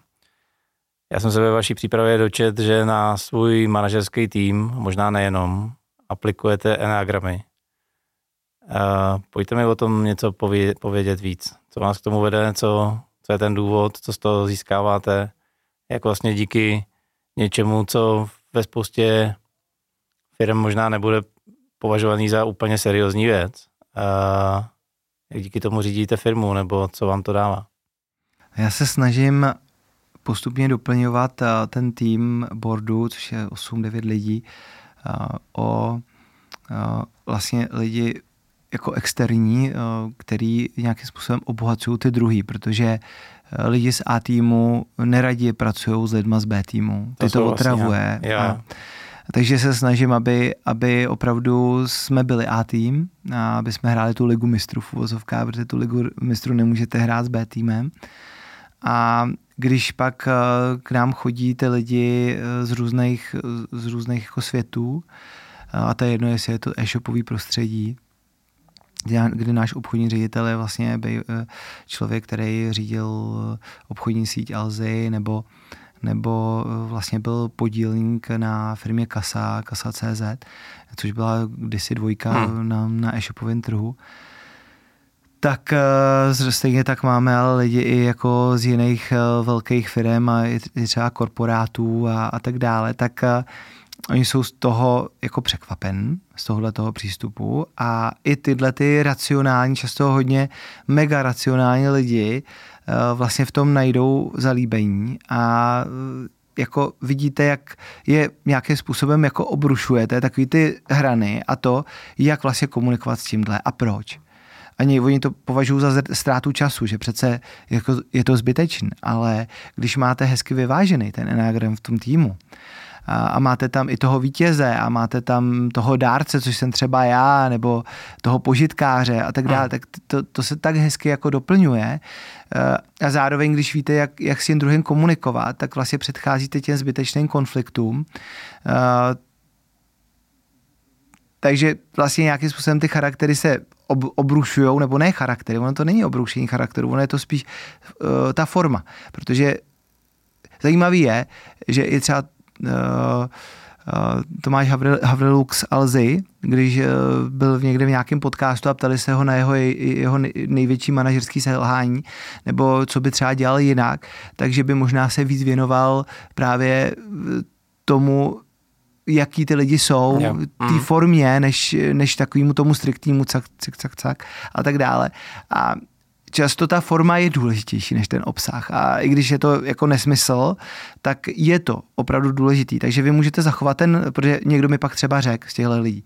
Já jsem se ve vaší přípravě dočet, že na svůj manažerský tým, možná nejenom, aplikujete enagramy. Uh, pojďte mi o tom něco povědět, povědět víc. Co vás k tomu vede, co, co je ten důvod, co z toho získáváte, jak vlastně díky něčemu, co ve spoustě firm možná nebude považovaný za úplně seriózní věc. Jak díky tomu řídíte firmu, nebo co vám to dává? Já se snažím postupně doplňovat eh, ten tým boardu, což je 8-9 lidí, eh, o eh, vlastně lidi jako externí, který nějakým způsobem obohacují ty druhý, protože lidi z A týmu neradě pracují s lidma z B týmu. Ty to, to vlastně, otravuje. Vlastně, a, takže se snažím, aby, aby opravdu jsme byli A tým, a aby jsme hráli tu ligu mistrů v uvozovkách, protože tu ligu mistrů nemůžete hrát s B týmem. A když pak eh, k nám chodí ty lidi eh, z různých, z různých jako světů, eh, a to je jedno, jestli je to e-shopový prostředí, kdy náš obchodní ředitel je vlastně člověk, který řídil obchodní síť Alzy, nebo nebo eh, vlastně byl podílník na firmě Kasa, Kasa.cz, což byla kdysi dvojka hmm. na, na e-shopovém trhu. Tak eh, stejně tak máme ale lidi i jako z jiných eh, velkých firm a i třeba korporátů a, a tak dále, tak oni jsou z toho jako překvapen, z tohohle toho přístupu a i tyhle ty racionální, často hodně mega racionální lidi vlastně v tom najdou zalíbení a eh, jako vidíte, jak je nějakým způsobem jako obrušujete takový ty hrany a to, jak vlastně komunikovat s tímhle a proč. Ani oni to považují za ztrátu času, že přece jako je to zbytečné, ale když máte hezky vyvážený ten enagram v tom týmu, a, a máte tam i toho vítěze a máte tam toho dárce, což jsem třeba já, nebo toho požitkáře a tak dále, hmm. tak to, to se tak hezky jako doplňuje a zároveň, když víte, jak, jak s tím druhým komunikovat, tak vlastně předcházíte těm zbytečným konfliktům. Takže vlastně nějakým způsobem ty charaktery se ob, obrušují, nebo ne charaktery, ono to není obrušení charakteru, ono je to spíš uh, ta forma, protože zajímavý je, že i třeba uh, uh, Tomáš Havrelux Alzy, když uh, byl někde v nějakém podcastu a ptali se ho na jeho, jeho největší manažerský selhání, nebo co by třeba dělal jinak, takže by možná se víc věnoval právě tomu, jaký ty lidi jsou, té mm. formě, než, než takovému tomu striktnímu cak, cak, cak, cak a tak dále. A často ta forma je důležitější než ten obsah. A i když je to jako nesmysl, tak je to opravdu důležitý. Takže vy můžete zachovat ten, protože někdo mi pak třeba řekl z těchto lidí,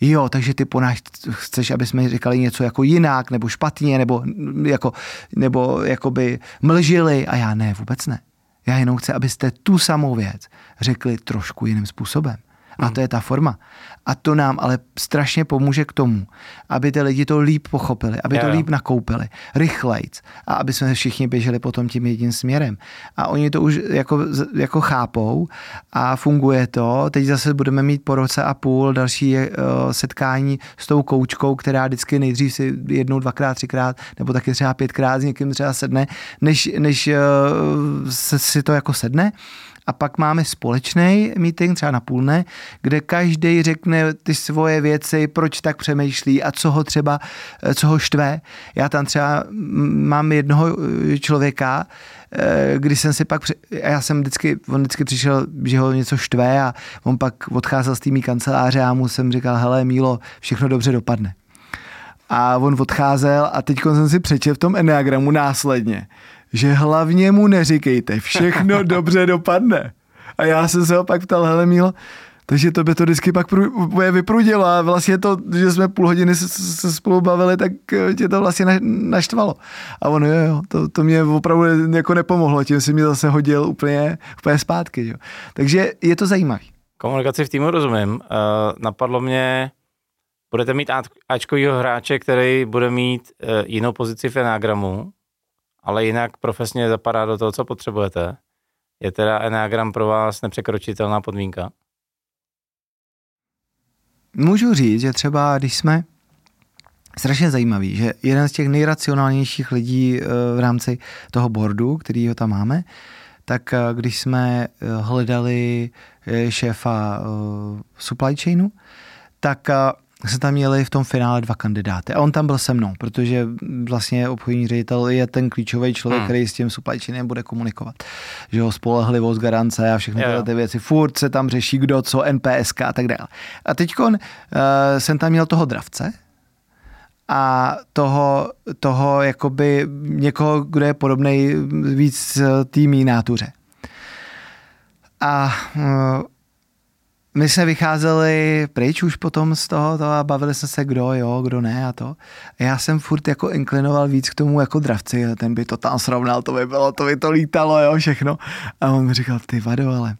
jo, takže ty po nás chceš, aby jsme říkali něco jako jinak, nebo špatně, nebo, jako, nebo jakoby mlžili. A já ne, vůbec ne. Já jenom chci, abyste tu samou věc řekli trošku jiným způsobem. A to je ta forma. A to nám ale strašně pomůže k tomu, aby ty lidi to líp pochopili, aby to líp nakoupili, rychlejc a aby jsme všichni běželi potom tím jedním směrem. A oni to už jako, jako chápou a funguje to. Teď zase budeme mít po roce a půl další uh, setkání s tou koučkou, která vždycky nejdřív si jednou, dvakrát, třikrát nebo taky třeba pětkrát s někým třeba sedne, než, než uh, se, si to jako sedne a pak máme společný meeting, třeba na půl dne, kde každý řekne ty svoje věci, proč tak přemýšlí a co ho třeba, eh, co ho štve. Já tam třeba mám jednoho eh, člověka, eh, když jsem si pak, já jsem vždycky, on vždycky přišel, že ho něco štve a on pak odcházel z týmí kanceláře a mu jsem říkal, hele Mílo, všechno dobře dopadne. A on odcházel a teď jsem si přečel v tom Enneagramu následně, že hlavně mu neříkejte, všechno dobře dopadne. A já jsem se ho pak ptal, hele Mílo, takže to by to vždycky pak prů, vyprudilo a vlastně to, že jsme půl hodiny se, spolu bavili, tak eh, tě to vlastně naštvalo. A on, jo, jo, to, to mě opravdu jako nepomohlo, tím si mě zase hodil úplně, úplně zpátky. Jo. Takže je to zajímavé. Komunikaci v týmu rozumím. Uh, napadlo mě, budete mít Ačkovýho hráče, který bude mít uh, jinou pozici v Enneagramu, ale jinak profesně zapadá do toho, co potřebujete. Je teda Enneagram pro vás nepřekročitelná podmínka? Můžu říct, že třeba když jsme strašně zajímavý, že jeden z těch nejracionálnějších lidí eh, v rámci toho boardu, který ho tam máme, tak eh, když jsme eh, hledali šéfa supply chainu, tak se tam měli v tom finále dva kandidáty. A on tam byl se mnou, protože vlastně obchodní ředitel je ten klíčový člověk, hmm. který s tím supply chainem bude komunikovat. Že jo, spolehlivost, garance a všechny tyhle ty věci. Furt se tam řeší, kdo co, NPSK a tak dále. A teď uh, jsem tam měl toho dravce, a toho, toho jakoby někoho, kdo je podobný víc té nátuře. A uh, my jsme vycházeli pryč už potom z toho, to a bavili jsme se, kdo jo, kdo ne a to. Já jsem furt jako inklinoval víc k tomu jako dravci, ten by to tam srovnal, to by bylo, to by to lítalo, jo, všechno. A on mi říkal, ty vado, ale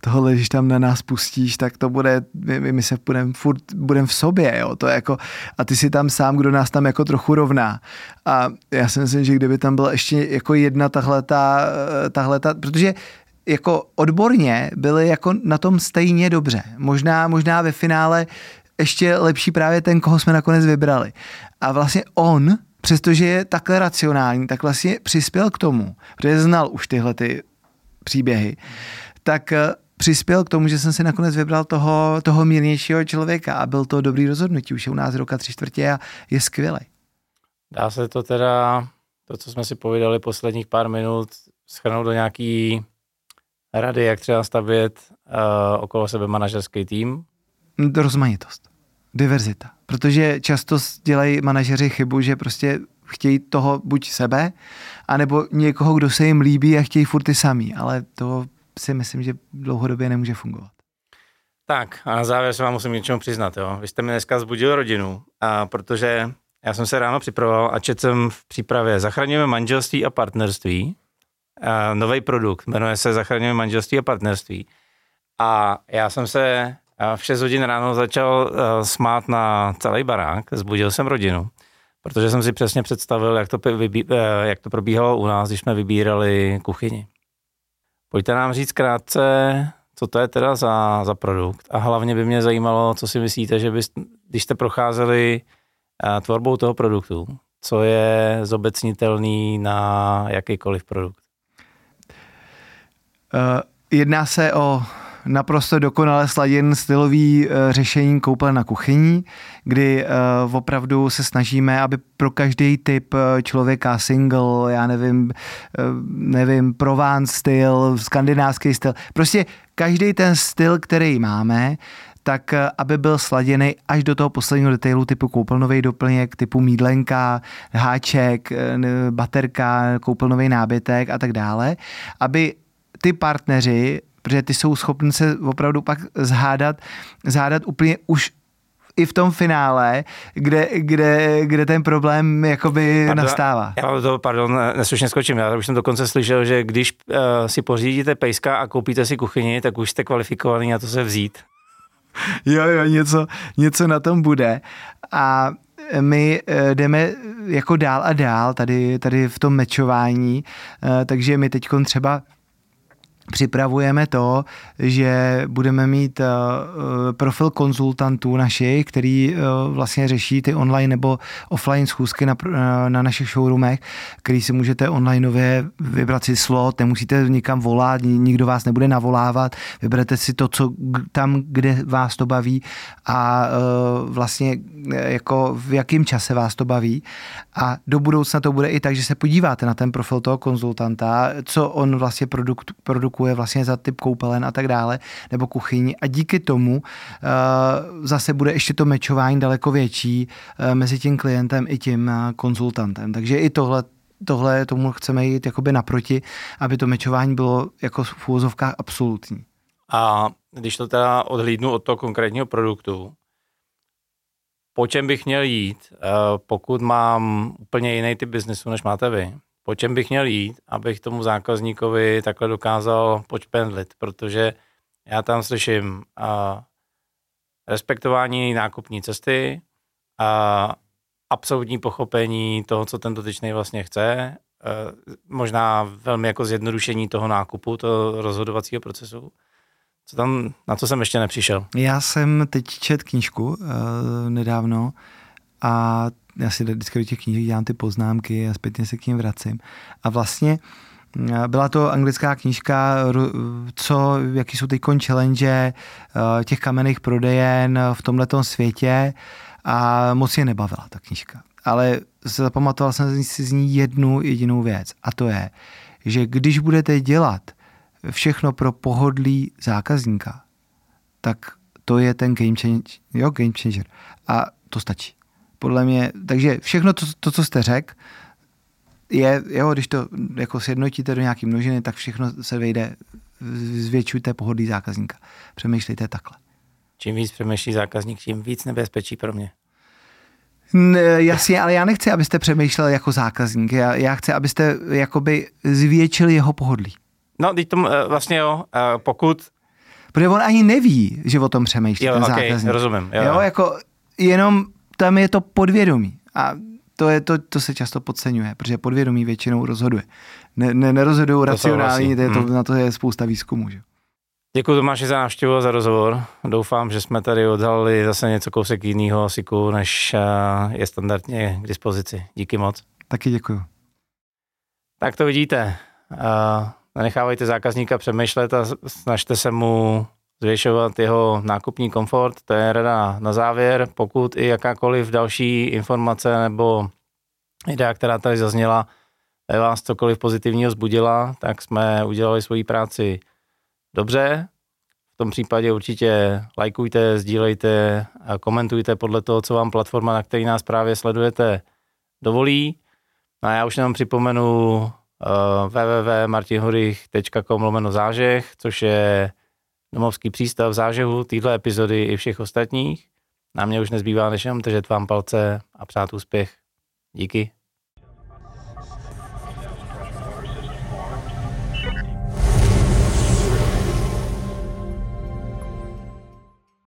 tohle, když tam na nás pustíš, tak to bude, my, my se budeme furt, budem v sobě, jo, to je jako, a ty si tam sám, kdo nás tam jako trochu rovná. A já si myslím, že kdyby tam byla ještě jako jedna tahle ta, tahle ta, protože jako odborně byli jako na tom stejně dobře. Možná, možná ve finále ještě lepší právě ten, koho jsme nakonec vybrali. A vlastně on, přestože je takhle racionální, tak vlastně přispěl k tomu, protože znal už tyhle ty příběhy, tak eh, přispěl k tomu, že jsem si nakonec vybral toho, toho mírnějšího člověka a byl to dobrý rozhodnutí. Už je u nás roka tři čtvrtě a je skvělý. Dá se to teda, to, co jsme si povídali posledních pár minut, schrnout do nějaký rady, jak třeba stavět uh, okolo sebe manažerský tým? Rozmanitost, diverzita. Protože často dělají manažeři chybu, že prostě chtějí toho buď sebe, anebo někoho, kdo se jim líbí a chtějí furt ty samý, ale to si myslím, že dlouhodobě nemůže fungovat. Tak a na závěr se vám musím něčemu přiznat. Jo. Vy jste mi dneska zbudil rodinu, a protože já jsem se ráno připravoval a četl jsem v přípravě Zachraňujeme manželství a partnerství nový produkt, jmenuje se Zachraňujeme manželství a partnerství. A já jsem se uh, v 6 hodin ráno začal uh, smát na celý barák, zbudil jsem rodinu, protože jsem si přesně představil, jak to, vybí, jak to probíhalo u nás, když jsme vybírali kuchyni. Pojďte nám říct krátce, co to je teda za, za produkt a hlavně by mě zajímalo, co si myslíte, že by, když jste procházeli tvorbou toho produktu, co je zobecnitelný na jakýkoliv produkt. Uh, jedná se o naprosto dokonale sladěn stylový uh, řešení koupele na kuchyni, kdy uh, opravdu se snažíme, aby pro každý typ člověka single, já nevím, nevím, Provence styl, skandinávský styl, prostě každý ten styl, který máme, tak aby byl sladěný až do toho posledního detailu typu koupelnový doplněk, typu mídlenka, háček, baterka, koupelnový nábytek a tak dále, aby ty partneři, protože ty jsou schopni se opravdu pak zhádat, zhádat úplně už i v tom finále, kde, kde, kde ten problém jakoby pardon, nastává. Já to, pardon, neslušně skočím. Já už jsem dokonce slyšel, že když uh, si pořídíte pejska a koupíte si kuchyni, tak už jste kvalifikovaný na to se vzít. Jo, jo, něco, něco na tom bude. A my uh, jdeme jako dál a dál tady, tady v tom mečování, uh, takže my teď třeba připravujeme to, že budeme mít uh, profil konzultantů našich, který uh, vlastně řeší ty online nebo offline schůzky na, na našich showroomech, který si můžete onlineově vybrat si slot, nemusíte nikam volat, nikdo vás nebude navolávat, vyberete si to, co tam, kde vás to baví a vlastně jako v jakém čase vás to baví. A do budoucna to bude i tak, že se podíváte na ten profil toho konzultanta, co on vlastně produk, produkuje vlastně za typ koupelen a tak dále, nebo kuchyni a díky tomu uh, zase bude ještě to mečování daleko větší uh, mezi tím klientem i tím uh, konzultantem. Takže i tohle tohle tomu chceme jít jakoby naproti, aby to mečování bylo jako v úvozovkách absolutní. A když to teda odhlídnu od toho konkrétního produktu, po čem bych měl jít, pokud mám úplně jiný typ biznesu, než máte vy, po čem bych měl jít, abych tomu zákazníkovi takhle dokázal počpendlit, protože já tam slyším a, respektování nákupní cesty, a absolutní pochopení toho, co ten dotyčný vlastně chce, možná velmi jako zjednodušení toho nákupu, toho rozhodovacího procesu. Co tam, na co jsem ještě nepřišel? Já jsem teď čet knížku uh, nedávno a já si vždycky do těch knížek dělám ty poznámky a zpětně se k ním vracím. A vlastně eh, byla to anglická knížka, co, jaký jsou teď challenge eh, těch kamenných prodejen v tomhletom světě a moc je nebavila ta knížka. Ale zapamatoval jsem si z ní jednu jedinou věc a to je, že když budete dělat všechno pro pohodlí zákazníka, tak to je ten game changer, jo, game changer. A to stačí. Podle mě, takže všechno to, to co jste řekl, je, jo, když to jako sjednotíte do nějaký množiny, tak všechno se vejde, zvětšujte pohodlí zákazníka. Přemýšlejte takhle. Čím víc přemýšlí zákazník, tím víc nebezpečí pro mě. Jasně, ale já nechci, abyste přemýšlel jako zákazník. Já, já chci, abyste jakoby zvětšili jeho pohodlí. No, teď tom eh, vlastně jo, eh, pokud... Protože on ani neví, že o tom přemýšlí jo, ten okay, zákazník. rozumím. Jo. jo, jako jenom tam je to podvědomí. A to, je to, to se často podceňuje, protože podvědomí většinou rozhoduje. Ne, ne, nerozhodují racionální, to, je to, hmm. na to je spousta výzkumů. Že? Děkuji Tomáši za návštěvu a za rozhovor. Doufám, že jsme tady odhalili zase něco kousek jiného siku, než eh, je standardně k dispozici. Díky moc. Taky děkuji. Tak to vidíte. Nenechávejte zákazníka přemýšlet a snažte se mu zvětšovat jeho nákupní komfort. To je rada na závěr. Pokud i jakákoliv další informace nebo idea, která tady zazněla, vás cokoliv pozitivního zbudila, tak jsme udělali svoji práci dobře. V tom případě určitě lajkujte, sdílejte, komentujte podle toho, co vám platforma, na který nás právě sledujete, dovolí. No a já už jenom připomenu uh, www.martinhorich.com lomeno zážeh, což je domovský přístav zážehu téhle epizody i všech ostatních. Na mě už nezbývá než jenom držet vám palce a přát úspěch. Díky.